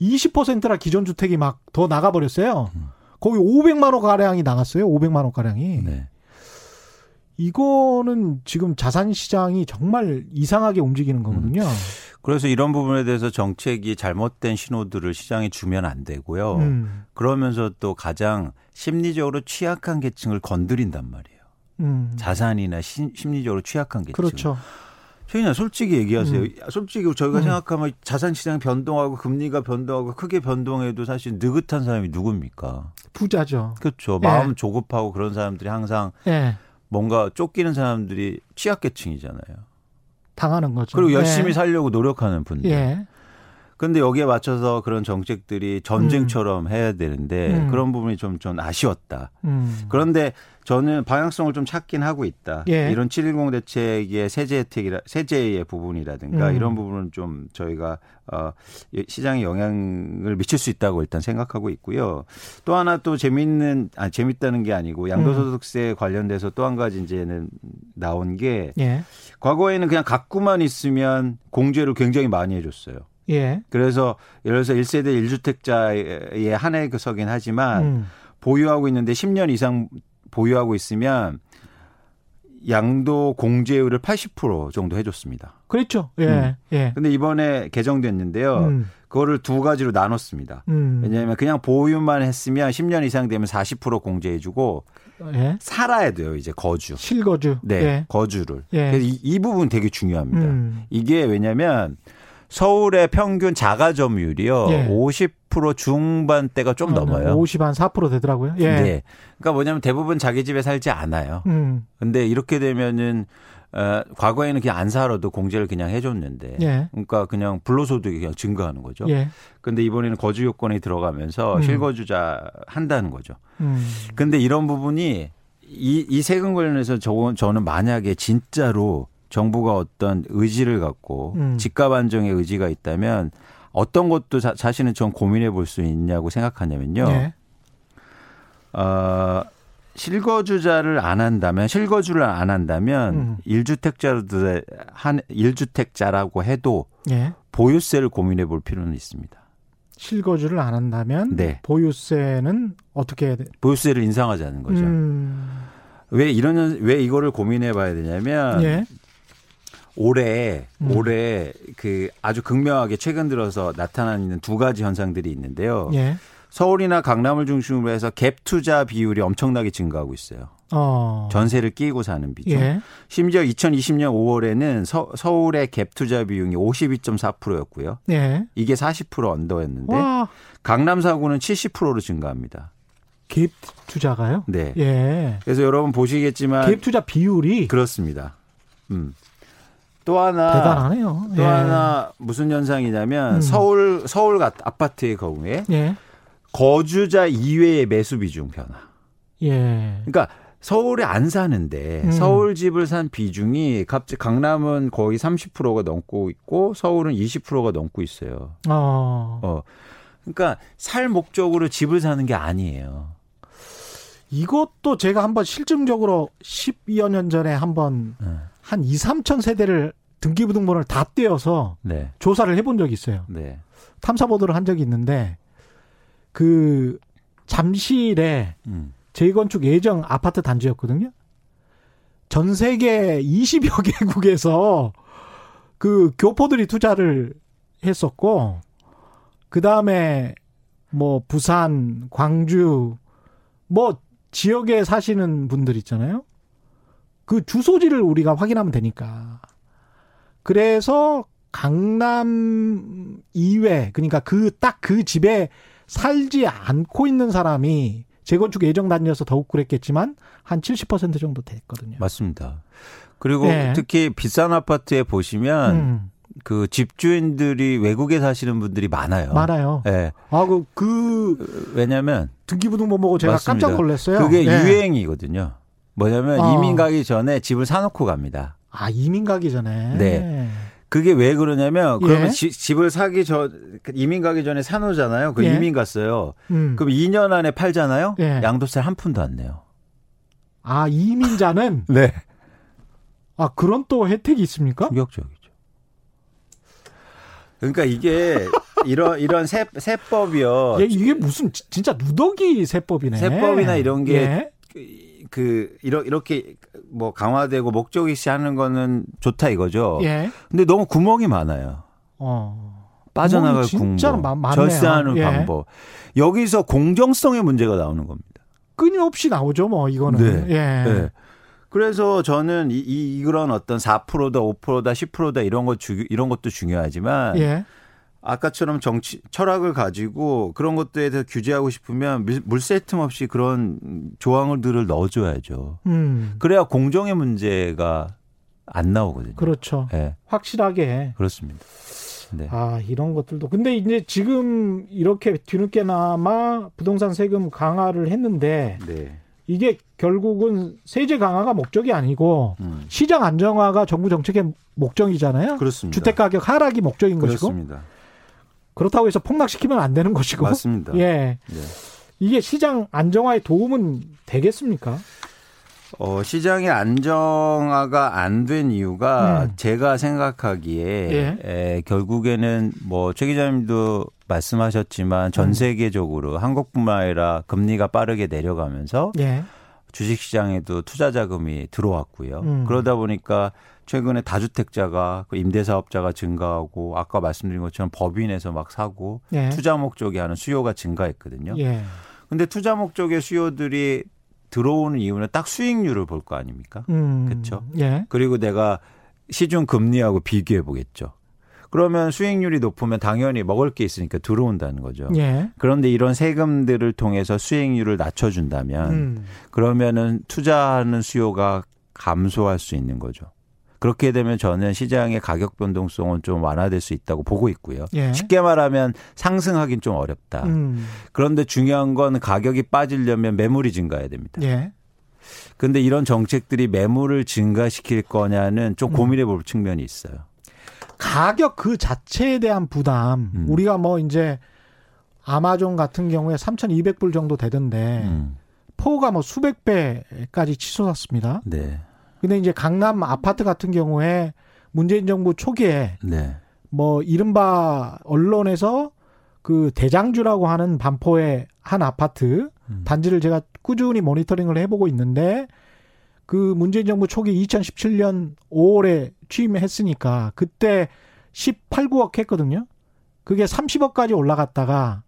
20%라 기존 주택이 막 더 나가버렸어요. 음. 거기 500만 원 가량이 나갔어요. 500만 원 가량이. 네. 이거는 지금 자산 시장이 정말 이상하게 움직이는 거거든요. 음. 그래서 이런 부분에 대해서 정책이 잘못된 신호들을 시장에 주면 안 되고요. 음. 그러면서 또 가장 심리적으로 취약한 계층을 건드린단 말이에요. 음. 자산이나 시, 심리적으로 취약한 계층. 그렇죠. 최인아 솔직히 얘기하세요. 음. 솔직히 저희가 음. 생각하면 자산 시장 변동하고 금리가 변동하고 크게 변동해도 사실 느긋한 사람이 누굽니까? 부자죠. 그렇죠. 마음 예. 조급하고 그런 사람들이 항상 예. 뭔가 쫓기는 사람들이 취약계층이잖아요. 당하는 거죠. 그리고 열심히 예. 살려고 노력하는 분들. 예. 근데 여기에 맞춰서 그런 정책들이 전쟁처럼 음. 해야 되는데 음. 그런 부분이 좀, 좀 아쉬웠다. 음. 그런데 저는 방향성을 좀 찾긴 하고 있다. 예. 이런 710 대책의 세제 혜택이라 세제의 부분이라든가 음. 이런 부분은 좀 저희가 어 시장에 영향을 미칠 수 있다고 일단 생각하고 있고요. 또 하나 또 재미있는 아 재밌다는 게 아니고 양도소득세 음. 관련돼서 또 한 가지 이제는 나온 게 예. 과거에는 그냥 갖고만 있으면 공제를 굉장히 많이 해 줬어요. 예. 그래서 예를 들어서 1세대 1주택자에 한해서긴 하지만 음. 보유하고 있는데 10년 이상 보유하고 있으면 양도 공제율을 80% 정도 해줬습니다. 그렇죠. 예. 음. 예. 근데 이번에 개정됐는데요. 음. 그거를 두 가지로 나눴습니다. 음. 왜냐하면 그냥 보유만 했으면 10년 이상 되면 40% 공제해주고 예. 살아야 돼요. 이제 거주. 실거주. 네. 예. 거주를. 예. 그래서 이, 이, 부분 되게 중요합니다. 음. 이게 왜냐하면 서울의 평균 자가 점유율이요. 예. 50% 중반대가 좀 어, 넘어요. 50한 4% 되더라고요. 예. 네. 그러니까 뭐냐면 대부분 자기 집에 살지 않아요. 음. 근데 이렇게 되면은 어, 과거에는 그냥 안 살아도 공제를 그냥 해줬는데, 예. 그러니까 그냥 불로소득이 그냥 증가하는 거죠. 예. 근데 이번에는 거주 요건이 들어가면서 음. 실거주자 한다는 거죠. 음. 근데 이런 부분이 이, 이 세금 관련해서 저, 저는 만약에 진짜로 정부가 어떤 의지를 갖고 음. 집값 안정의 의지가 있다면 어떤 것도 자, 자신은 좀 고민해 볼 수 있냐고 생각하냐면요. 네. 어, 실거주자를 안 한다면 실거주를 안 한다면 음. 1주택자들 한 1주택자라고 해도 네. 보유세를 고민해 볼 필요는 있습니다. 실거주를 안 한다면 네. 보유세는 어떻게 해야 돼? 보유세를 인상하자는 거죠. 음. 왜 이런 왜 이거를 고민해 봐야 되냐면 예. 올해 음. 올해 그 아주 극명하게 최근 들어서 나타나는 두 가지 현상들이 있는데요. 예. 서울이나 강남을 중심으로 해서 갭 투자 비율이 엄청나게 증가하고 있어요. 어. 전세를 끼고 사는 비중. 예. 심지어 2020년 5월에는 서, 서울의 갭 투자 비용이 52.4%였고요. 예. 이게 40% 언더였는데 와. 강남 사구는 70%로 증가합니다. 갭 투자가요? 네. 예. 그래서 여러분 보시겠지만 갭 투자 비율이 그렇습니다. 음. 또 하나 대단하네요. 또 예. 하나 무슨 현상이냐면 음. 서울 서울 아파트의 경우에 예. 거주자 이외의 매수 비중 변화. 예. 그러니까 서울에 안 사는데 음. 서울 집을 산 비중이 갑자기 강남은 거의 30%가 넘고 있고 서울은 20%가 넘고 있어요. 어. 어. 그러니까 살 목적으로 집을 사는 게 아니에요. 이것도 제가 한번 실증적으로 12여 년 전에 한번 네. 한 2, 3천 세대를 등기부등본을 다 떼어서 네. 조사를 해본 적이 있어요. 네. 탐사 보도를 한 적이 있는데 그 잠실에 음. 재건축 예정 아파트 단지였거든요. 전 세계 20여 개국에서 그 교포들이 투자를 했었고 그 다음에 뭐 부산, 광주 뭐 지역에 사시는 분들 있잖아요. 그 주소지를 우리가 확인하면 되니까. 그래서 강남 이외 그러니까 그 딱그 그 집에 살지 않고 있는 사람이 재건축 예정 단지여서 더욱 그랬겠지만 한 70% 정도 됐거든요. 맞습니다. 그리고 네. 특히 비싼 아파트에 보시면 음. 그 집주인들이 외국에 사시는 분들이 많아요. 많아요. 예. 네. 아, 그, 그, 왜냐면. 등기부등본 보고 제가 맞습니다. 깜짝 놀랐어요. 그게 네. 유행이거든요. 뭐냐면 어. 이민 가기 전에 집을 사놓고 갑니다. 아, 이민 가기 전에? 네. 그게 왜 그러냐면 그러면 예. 지, 집을 사기 전 이민 가기 전에 사놓잖아요. 그 예. 이민 갔어요. 음. 그럼 2년 안에 팔잖아요. 예. 양도세 한 푼도 안 내요. 아 이민자는 네. 아 그런 또 혜택이 있습니까? 충격적이죠. 그러니까 이게 이런 이런 세 세법이요. 예, 이게 무슨 진짜 누더기 세법이네. 세법이나 이런 게. 예. 그 이렇게 뭐 강화되고 목적 이시하는 거는 좋다 이거죠. 예. 근데 너무 구멍이 많아요. 어. 빠져나갈 궁법, 절세하는 예. 방법. 여기서 공정성의 문제가 나오는 겁니다. 끊임없이 나오죠, 뭐 이거는. 네. 예. 네. 그래서 저는 이, 이 이런 어떤 4%다, 5%다, 10%다 이런 것 주, 이런 것도 중요하지만 예. 아까처럼 정치 철학을 가지고 그런 것들에 대해서 규제하고 싶으면 물새 틈 없이 그런 조항들을 넣어줘야죠. 음. 그래야 공정의 문제가 안 나오거든요. 그렇죠. 네. 확실하게. 그렇습니다. 네. 아 이런 것들도 근데 이제 지금 이렇게 뒤늦게나마 부동산 세금 강화를 했는데 네. 이게 결국은 세제 강화가 목적이 아니고 음. 시장 안정화가 정부 정책의 목적이잖아요. 그렇습니다. 주택 가격 하락이 목적인 그렇습니다. 것이고. 그렇다고 해서 폭락시키면 안 되는 것이고. 맞습니다. 예. 네. 이게 시장 안정화에 도움은 되겠습니까? 어, 시장의 안정화가 안 된 이유가 음. 제가 생각하기에 예. 에, 결국에는 뭐 최 기자님도 말씀하셨지만 전 음. 세계적으로 음. 한국뿐만 아니라 금리가 빠르게 내려가면서 예. 주식시장에도 투자 자금이 들어왔고요. 음. 그러다 보니까 최근에 다주택자가 그 임대사업자가 증가하고 아까 말씀드린 것처럼 법인에서 막 사고 예. 투자 목적이 하는 수요가 증가했거든요. 예. 근데 투자 목적의 수요들이 들어오는 이유는 딱 수익률을 볼 거 아닙니까? 음. 그렇죠? 예. 그리고 내가 시중 금리하고 비교해 보겠죠. 그러면 수익률이 높으면 당연히 먹을 게 있으니까 들어온다는 거죠. 예. 그런데 이런 세금들을 통해서 수익률을 낮춰준다면 음. 그러면은 투자하는 수요가 감소할 수 있는 거죠. 그렇게 되면 저는 시장의 가격 변동성은 좀 완화될 수 있다고 보고 있고요. 예. 쉽게 말하면 상승하긴 좀 어렵다. 음. 그런데 중요한 건 가격이 빠지려면 매물이 증가해야 됩니다. 예. 근데 이런 정책들이 매물을 증가시킬 거냐는 좀 음. 고민해 볼 음. 측면이 있어요. 가격 그 자체에 대한 부담. 음. 우리가 뭐 이제 아마존 같은 경우에 3,200불 정도 되던데 음. 포가 뭐 수백 배까지 치솟았습니다. 네. 근데 이제 강남 아파트 같은 경우에 문재인 정부 초기에 네. 뭐 이른바 언론에서 그 대장주라고 하는 반포의 한 아파트 음. 단지를 제가 꾸준히 모니터링을 해보고 있는데 그 문재인 정부 초기 2017년 5월에 취임했으니까 그때 18, 9억 했거든요. 그게 30억까지 올라갔다가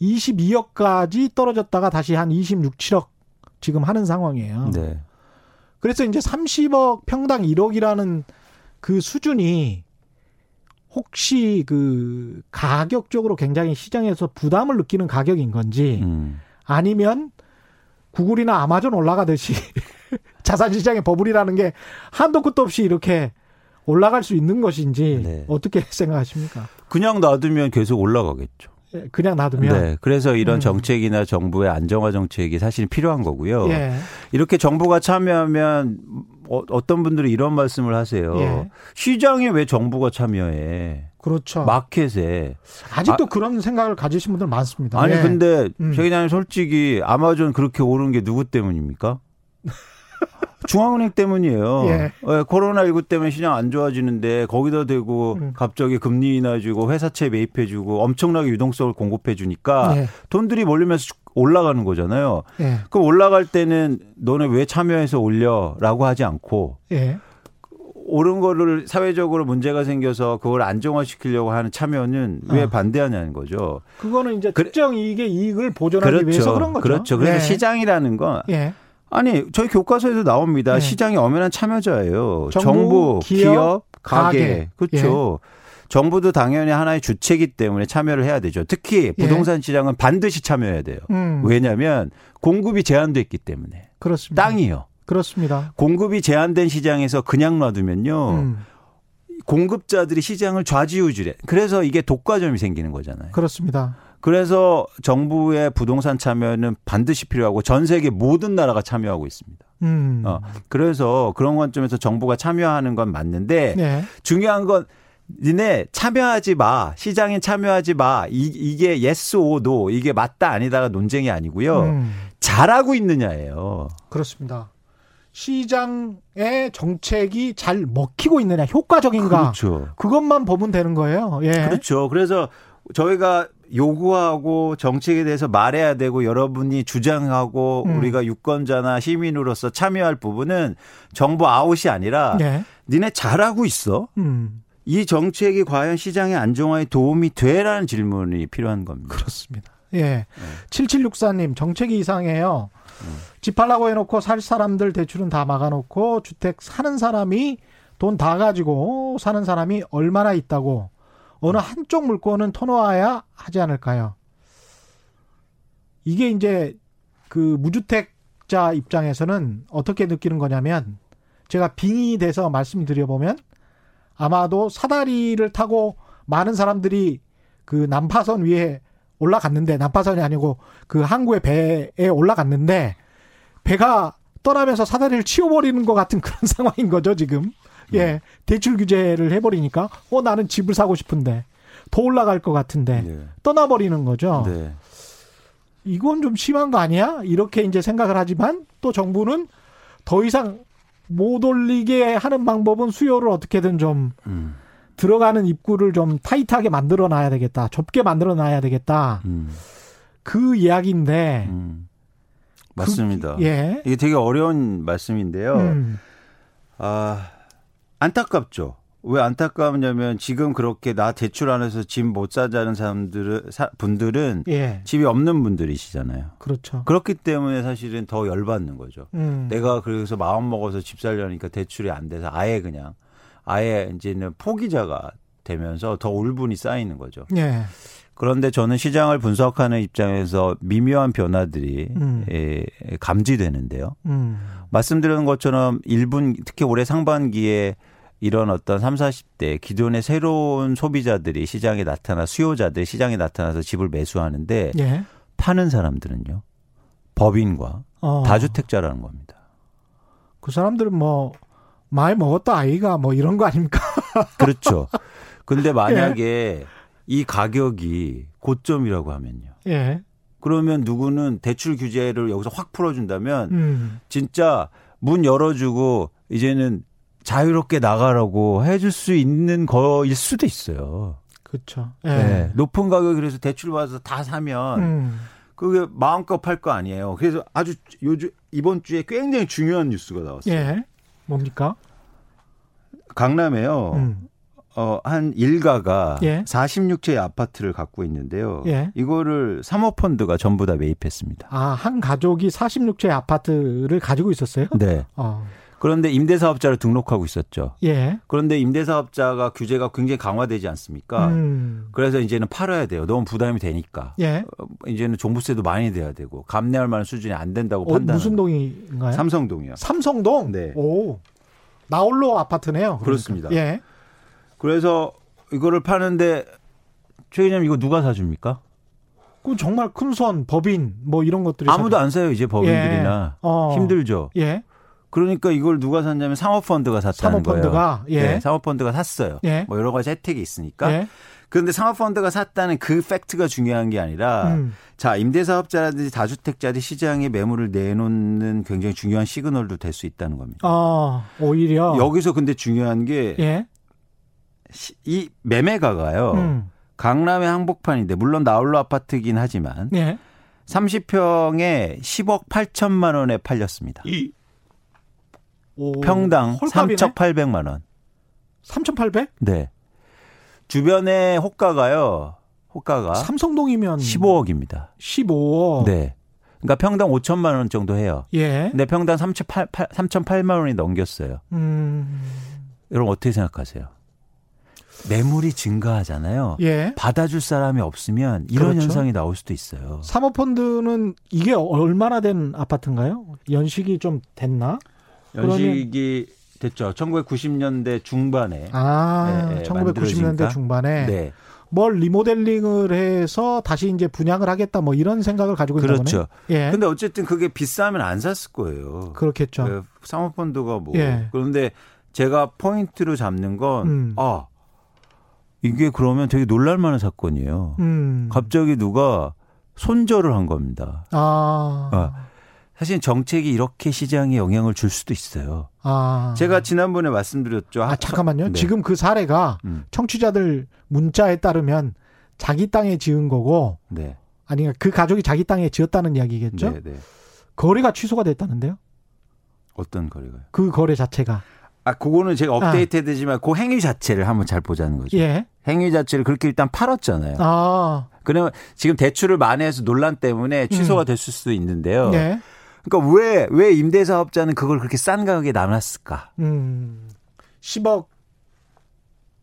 22억까지 떨어졌다가 다시 한 26, 7억 지금 하는 상황이에요. 네. 그래서 이제 30억 평당 1억이라는 그 수준이 혹시 그 가격적으로 굉장히 시장에서 부담을 느끼는 가격인 건지 음. 아니면 구글이나 아마존 올라가듯이 자산 시장의 버블이라는 게 한도 끝도 없이 이렇게 올라갈 수 있는 것인지 네. 어떻게 생각하십니까? 그냥 놔두면 계속 올라가겠죠. 예, 그냥 놔두면. 네. 그래서 이런 음. 정책이나 정부의 안정화 정책이 사실 필요한 거고요. 예. 이렇게 정부가 참여하면 어, 떤 분들이 이런 말씀을 하세요. 예. 시장에 왜 정부가 참여해? 그렇죠. 마켓에 아직도 아, 그런 생각을 가지신 분들 많습니다. 아니 예. 근데 음. 최 기자님 솔직히 아마존 그렇게 오른 게 누구 때문입니까? 중앙은행 때문이에요. 예. 예 코로나19 때문에 시장 안 좋아지는데 거기다 대고 음. 갑자기 금리 인하주고 회사채 매입해주고 엄청나게 유동성을 공급해주니까 예. 돈들이 몰리면서 올라가는 거잖아요. 예. 그럼 올라갈 때는 너네 왜 참여해서 올려라고 하지 않고 예. 오른 거를 사회적으로 문제가 생겨서 그걸 안정화시키려고 하는 참여는 왜 어. 반대하냐는 거죠. 그거는 이제 특정 이익의 이익을 보존하기 그렇죠. 위해서 그런 거죠. 그렇죠. 그래서 예. 시장이라는 건 예. 아니 저희 교과서에도 나옵니다. 네. 시장이 엄연한 참여자예요. 정부, 정부 기업, 기업, 가게, 가게. 그렇죠. 예. 정부도 당연히 하나의 주체이기 때문에 참여를 해야 되죠. 특히 예. 부동산 시장은 반드시 참여해야 돼요. 음. 왜냐하면 공급이 제한됐기 때문에. 그렇습니다. 땅이요. 그렇습니다. 공급이 제한된 시장에서 그냥 놔두면요. 음. 공급자들이 시장을 좌지우지해. 그래서 이게 독과점이 생기는 거잖아요. 그렇습니다. 그래서 정부의 부동산 참여는 반드시 필요하고 전 세계 모든 나라가 참여하고 있습니다. 음. 어, 그래서 그런 관점에서 정부가 참여하는 건 맞는데 네. 중요한 건 니네 참여하지 마. 시장에 참여하지 마. 이, 이게 yes or no. 이게 맞다 아니다가 논쟁이 아니고요. 음. 잘하고 있느냐예요. 그렇습니다. 시장의 정책이 잘 먹히고 있느냐, 효과적인가. 그렇죠. 그것만 보면 되는 거예요. 예. 그렇죠. 그래서 저희가 요구하고 정책에 대해서 말해야 되고 여러분이 주장하고 음. 우리가 유권자나 시민으로서 참여할 부분은 정부 아웃이 아니라 네. 니네 잘하고 있어. 음. 이 정책이 과연 시장의 안정화에 도움이 돼라는 질문이 필요한 겁니다. 그렇습니다. 예. 네. 7764님, 정책이 이상해요. 음. 집 팔라고 해놓고 살 사람들 대출은 다 막아놓고 주택 사는 사람이 돈 다 가지고 사는 사람이 얼마나 있다고 어느 한쪽 물건은 터놓아야 하지 않을까요? 이게 이제 그 무주택자 입장에서는 어떻게 느끼는 거냐면 제가 빙의 돼서 말씀드려보면 아마도 사다리를 타고 많은 사람들이 그 난파선 위에 올라갔는데 난파선이 아니고 그 항구의 배에 올라갔는데 배가 떠나면서 사다리를 치워버리는 것 같은 그런 상황인 거죠 지금. 예, 대출 규제를 해버리니까 어 나는 집을 사고 싶은데 더 올라갈 것 같은데 네. 떠나버리는 거죠. 네. 이건 좀 심한 거 아니야? 이렇게 이제 생각을 하지만 또 정부는 더 이상 못 올리게 하는 방법은 수요를 어떻게든 좀 음. 들어가는 입구를 좀 타이트하게 만들어 놔야 되겠다. 좁게 만들어 놔야 되겠다. 음. 그 이야기인데. 음. 맞습니다. 그, 예. 이게 되게 어려운 말씀인데요. 음. 아, 안타깝죠. 왜 안타까우냐면 지금 그렇게 나 대출 안 해서 집 못 사자는 사람들은 사, 분들은 예. 집이 없는 분들이시잖아요. 그렇죠. 그렇기 때문에 사실은 더 열받는 거죠. 음. 내가 그래서 마음 먹어서 집 살려니까 대출이 안 돼서 아예 그냥 아예 이제는 포기자가 되면서 더 울분이 쌓이는 거죠. 예. 그런데 저는 시장을 분석하는 입장에서 미묘한 변화들이 음. 예, 감지되는데요. 음. 말씀드린 것처럼 1분 특히 올해 상반기에 이런 어떤 3, 40대 기존의 새로운 소비자들이 시장에 나타나 수요자들이 시장에 나타나서 집을 매수하는데 예. 파는 사람들은요. 법인과 어. 다주택자라는 겁니다. 그 사람들은 뭐 많이 먹었다 아이가 뭐 이런 거 아닙니까? 그렇죠. 근데 만약에 예. 이 가격이 고점이라고 하면요. 예. 그러면 누구는 대출 규제를 여기서 확 풀어준다면 음. 진짜 문 열어주고 이제는 자유롭게 나가라고 해줄 수 있는 거일 수도 있어요. 그렇죠. 예. 네. 높은 가격에 그래서 대출 받아서 다 사면 음. 그게 마음껏 팔 거 아니에요. 그래서 아주 요즘 이번 주에 굉장히 중요한 뉴스가 나왔어요. 예. 뭡니까? 강남에요. 음. 어, 한 일가가 예. 46채의 아파트를 갖고 있는데요. 예. 이거를 사모펀드가 전부 다 매입했습니다. 아, 한 가족이 46채의 아파트를 가지고 있었어요? 네. 어. 그런데 임대사업자를 등록하고 있었죠. 예. 그런데 임대사업자가 규제가 굉장히 강화되지 않습니까? 음. 그래서 이제는 팔아야 돼요. 너무 부담이 되니까. 예. 어, 이제는 종부세도 많이 내야 되고 감내할 만한 수준이 안 된다고 어, 판단. 무슨 동인가요? 삼성동이요. 삼성동. 네. 오. 나홀로 아파트네요. 그러니까. 그렇습니다 예. 그래서 이거를 파는데 최 기자님 이거 누가 사줍니까? 그 정말 큰 손 법인 뭐 이런 것들이 아무도 안 사요 이제 법인들이나 예. 어. 힘들죠. 예. 그러니까 이걸 누가 샀냐면 사모펀드가 샀다는 사모펀드가, 거예요. 예. 네, 사모펀드가 샀어요. 예. 뭐 여러 가지 혜택이 있으니까. 예. 그런데 사모펀드가 샀다는 그 팩트가 중요한 게 아니라 음. 자 임대사업자라든지 다주택자들이 시장에 매물을 내놓는 굉장히 중요한 시그널도 될 수 있다는 겁니다. 아 오히려 여기서 근데 중요한 게 이 예. 매매가가요. 음. 강남의 한복판인데 물론 나홀로 아파트긴 하지만 예. 30평에 10억 8천만 원에 팔렸습니다. 이 오, 평당 헐값이네? 3,800만 원. 3,800? 네. 주변에 호가가요. 호가가 삼성동이면 15억입니다. 15억. 네. 그러니까 평당 5천만 원 정도 해요. 예. 근데 평당 3,800, 3,800만 원이 넘겼어요. 음. 여러분 어떻게 생각하세요? 매물이 증가하잖아요. 예. 받아줄 사람이 없으면 이런 그렇죠. 현상이 나올 수도 있어요. 사모펀드는 이게 얼마나 된 아파트인가요? 연식이 좀 됐나? 연식이 됐죠. 1990년대 중반에. 아, 네, 1990년대 중반에. 네. 뭘 리모델링을 해서 다시 이제 분양을 하겠다 뭐 이런 생각을 가지고 있는 그렇죠. 거네. 예. 근데 어쨌든 그게 비싸면 안 샀을 거예요. 그렇겠죠. 그 사모펀드가 뭐. 예. 그런데 제가 포인트로 잡는 건 음. 아, 이게 그러면 되게 놀랄만한 사건이에요. 음. 갑자기 누가 손절을 한 겁니다. 아. 아. 사실 정책이 이렇게 시장에 영향을 줄 수도 있어요. 아. 제가 지난번에 말씀드렸죠. 아, 잠깐만요. 네. 지금 그 사례가 음. 청취자들 문자에 따르면 자기 땅에 지은 거고 네. 아니 그 가족이 자기 땅에 지었다는 이야기겠죠? 네, 네. 거래가 취소가 됐다는데요? 어떤 거래가요? 그 거래 자체가. 아, 그거는 제가 업데이트 되지만 아. 그 행위 자체를 한번 잘 보자는 거죠. 예. 행위 자체를 그렇게 일단 팔았잖아요. 아. 그러면 지금 대출을 만회해서 논란 때문에 취소가 음. 됐을 수도 있는데요. 네. 그러니까 왜, 왜 임대사업자는 그걸 그렇게 싼 가격에 나눴을까? 음, 10억,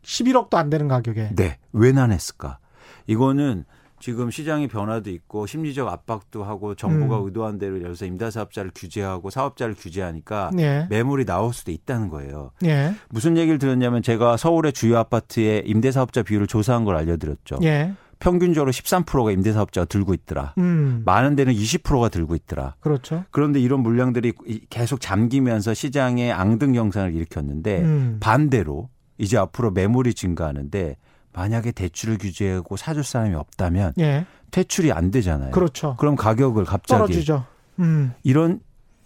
11억도 안 되는 가격에. 네. 왜 나눴을까? 이거는 지금 시장의 변화도 있고 심리적 압박도 하고 정부가 음. 의도한 대로 예를 들어서 임대사업자를 규제하고 사업자를 규제하니까 예. 매물이 나올 수도 있다는 거예요. 예. 무슨 얘기를 들었냐면 제가 서울의 주요 아파트의 임대사업자 비율을 조사한 걸 알려드렸죠. 예. 평균적으로 13%가 임대사업자가 들고 있더라. 음. 많은 데는 20%가 들고 있더라. 그렇죠. 그런데 이런 물량들이 계속 잠기면서 시장에 앙등 현상을 일으켰는데 음. 반대로 이제 앞으로 매물이 증가하는데 만약에 대출을 규제하고 사줄 사람이 없다면 예. 퇴출이 안 되잖아요. 그렇죠. 그럼 가격을 갑자기 떨어지죠. 음. 이런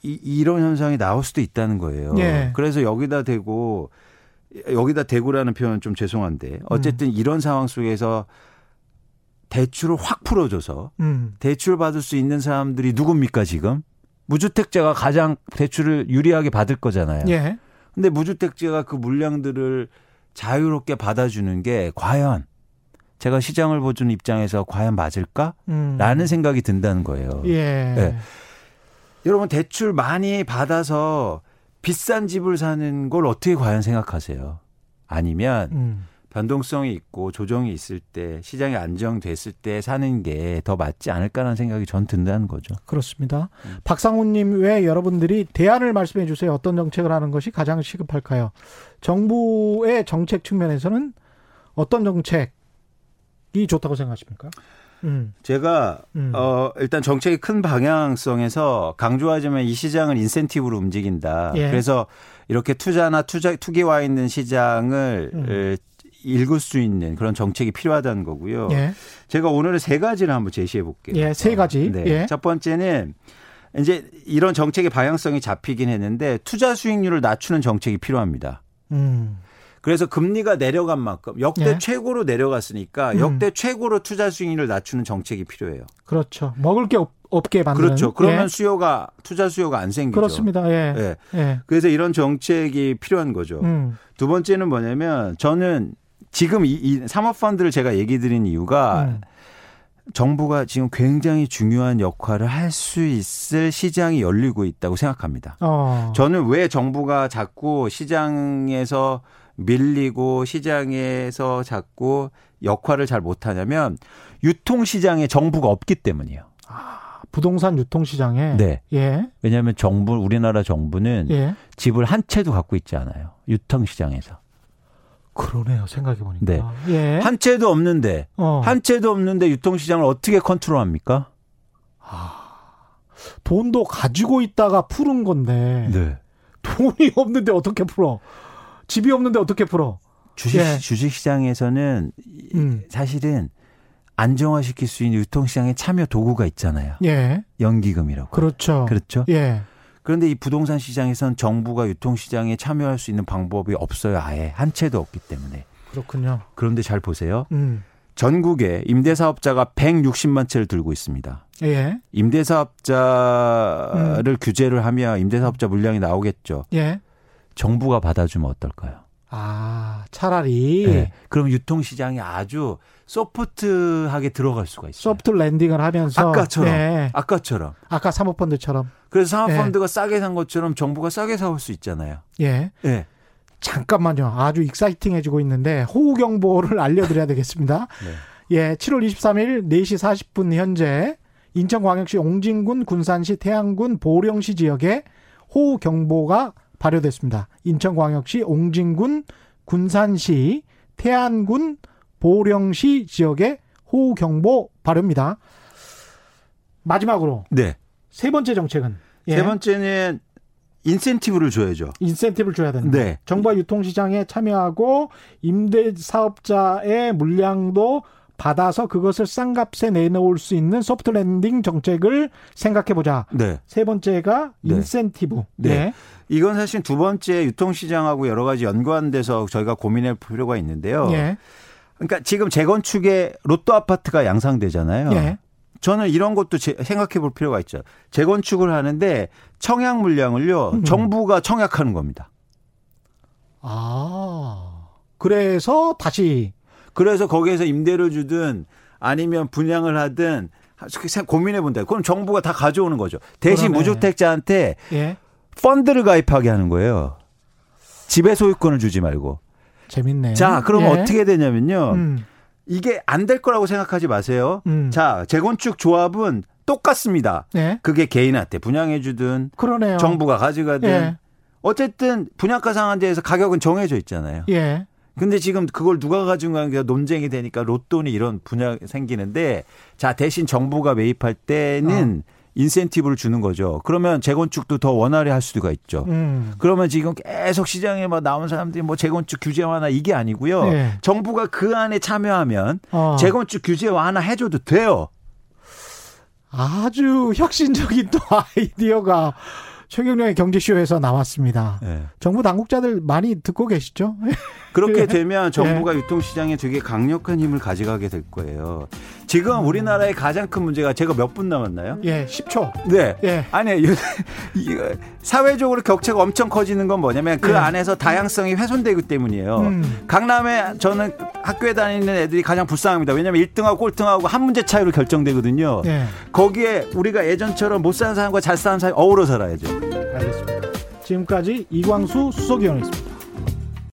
이, 이런 현상이 나올 수도 있다는 거예요. 예. 그래서 여기다 대고 여기다 대고라는 표현은 좀 죄송한데 어쨌든 음. 이런 상황 속에서 대출을 확 풀어줘서 음. 대출 받을 수 있는 사람들이 누굽니까 지금? 무주택자가 가장 대출을 유리하게 받을 거잖아요. 예. 근데 무주택자가 그 물량들을 자유롭게 받아주는 게 과연 제가 시장을 보는 입장에서 과연 맞을까? 음. 라는 생각이 든다는 거예요. 예. 네. 여러분 대출 많이 받아서 비싼 집을 사는 걸 어떻게 과연 생각하세요? 아니면 음. 변동성이 있고 조정이 있을 때 시장이 안정됐을 때 사는 게 더 맞지 않을까라는 생각이 전 든다는 거죠. 그렇습니다. 음. 박상훈님 왜 여러분들이 대안을 말씀해 주세요. 어떤 정책을 하는 것이 가장 시급할까요? 정부의 정책 측면에서는 어떤 정책이 좋다고 생각하십니까? 음. 제가 음. 어 일단 정책의 큰 방향성에서 강조하자면 이 시장은 인센티브로 움직인다. 예. 그래서 이렇게 투자나 투자 투기와 있는 시장을 음. 읽을 수 있는 그런 정책이 필요하다는 거고요. 예. 제가 오늘은 세 가지를 한번 제시해 볼게요. 예, 세 가지. 네. 예. 첫 번째는 이제 이런 정책의 방향성이 잡히긴 했는데 투자 수익률을 낮추는 정책이 필요합니다. 음. 그래서 금리가 내려간 만큼 역대 예. 최고로 내려갔으니까 음. 역대 최고로 투자 수익률을 낮추는 정책이 필요해요. 그렇죠. 먹을 게 없, 없게 만드는. 그렇죠. 그러면 예. 수요가 투자 수요가 안 생기죠. 그렇습니다. 예. 예. 예. 그래서 이런 정책이 필요한 거죠. 음. 두 번째는 뭐냐면 저는 지금 이, 이 사모펀드를 제가 얘기 드린 이유가 음. 정부가 지금 굉장히 중요한 역할을 할 수 있을 시장이 열리고 있다고 생각합니다. 어. 저는 왜 정부가 자꾸 시장에서 밀리고 시장에서 자꾸 역할을 잘 못하냐면 유통시장에 정부가 없기 때문이에요. 아, 부동산 유통시장에? 네. 예. 왜냐하면 정부, 우리나라 정부는 예. 집을 한 채도 갖고 있지 않아요. 유통시장에서. 그러네요. 생각해 보니까. 네. 예. 한 채도 없는데 어. 한 채도 없는데 유통시장을 어떻게 컨트롤합니까? 아, 돈도 가지고 있다가 푸른 건데. 네. 돈이 없는데 어떻게 풀어? 집이 없는데 어떻게 풀어? 주식 예. 주식 시장에서는 음. 사실은 안정화시킬 수 있는 유통시장에 참여 도구가 있잖아요. 예. 연기금이라고. 그렇죠. 그렇죠. 예. 그런데 이 부동산 시장에선 정부가 유통시장에 참여할 수 있는 방법이 없어요. 아예 한 채도 없기 때문에. 그렇군요. 그런데 잘 보세요. 음. 전국에 임대사업자가 160만 채를 들고 있습니다. 예. 임대사업자를 음. 규제를 하면 임대사업자 물량이 나오겠죠. 예. 정부가 받아주면 어떨까요? 아, 차라리. 네. 그럼 유통시장이 아주 소프트하게 들어갈 수가 있어요. 소프트 랜딩을 하면서. 아까처럼. 네. 아까처럼. 아까 사모펀드처럼. 그래서 사모펀드가 네. 싸게 산 것처럼 정부가 싸게 사올 수 있잖아요. 예. 예. 잠깐만요. 아주 익사이팅해지고 있는데 호우경보를 알려드려야 되겠습니다. 네. 예, 7월 23일 4시 40분 현재 인천광역시 옹진군, 군산시, 태안군, 보령시 지역에 호우경보가 발효됐습니다. 인천광역시 옹진군, 군산시, 태안군, 보령시 지역에 호우경보 발효입니다. 마지막으로 네. 세 번째 정책은 예. 세 번째는 인센티브를 줘야죠. 인센티브를 줘야 된다. 네. 정부가 유통시장에 참여하고 임대 사업자의 물량도 받아서 그것을 싼 값에 내놓을 수 있는 soft landing 정책을 생각해 보자. 네. 세 번째가 네. 인센티브. 네. 네. 이건 사실 두 번째 유통시장하고 여러 가지 연관돼서 저희가 고민할 필요가 있는데요. 네. 그러니까 지금 재건축에 로또 아파트가 양산되잖아요. 네. 저는 이런 것도 생각해 볼 필요가 있죠. 재건축을 하는데 청약 물량을요, 음. 정부가 청약하는 겁니다. 아. 그래서 다시 그래서 거기에서 임대를 주든 아니면 분양을 하든 고민해 본다. 그럼 정부가 다 가져오는 거죠. 대신 그러네. 무주택자한테 예? 펀드를 가입하게 하는 거예요. 집의 소유권을 주지 말고. 재밌네. 자, 그럼 예? 어떻게 되냐면요. 음. 이게 안 될 거라고 생각하지 마세요. 음. 자, 재건축 조합은 똑같습니다. 예? 그게 개인한테 분양해 주든 그러네요. 정부가 가져가든 예. 어쨌든 분양가 상한제에서 가격은 정해져 있잖아요. 예. 근데 지금 그걸 누가 가지고 가는 논쟁이 되니까 로또니 이런 분야 생기는데 자 대신 정부가 매입할 때는 어. 인센티브를 주는 거죠. 그러면 재건축도 더 원활히 할 수가 있죠. 음. 그러면 지금 계속 시장에 막 나온 사람들이 뭐 재건축 규제 완화 이게 아니고요. 네. 정부가 그 안에 참여하면 어. 재건축 규제 완화 해줘도 돼요. 아주 혁신적인 또 아이디어가 최경련의 경제쇼에서 나왔습니다. 네. 정부 당국자들 많이 듣고 계시죠? 그렇게 되면 정부가 네. 유통시장에 되게 강력한 힘을 가져가게 될 거예요. 지금 우리나라의 가장 큰 문제가 제가 몇 분 남았나요? 예, 10초. 네. 예. 아니, 사회적으로 격차가 엄청 커지는 건 뭐냐면 그 예. 안에서 다양성이 훼손되기 때문이에요. 음. 강남에 저는 학교에 다니는 애들이 가장 불쌍합니다. 왜냐하면 1등하고 꼴등하고 한 문제 차이로 결정되거든요. 예. 거기에 우리가 예전처럼 못 사는 사람과 잘 사는 사람이 어우러 살아야죠. 알겠습니다. 지금까지 이광수 수석위원이었습니다.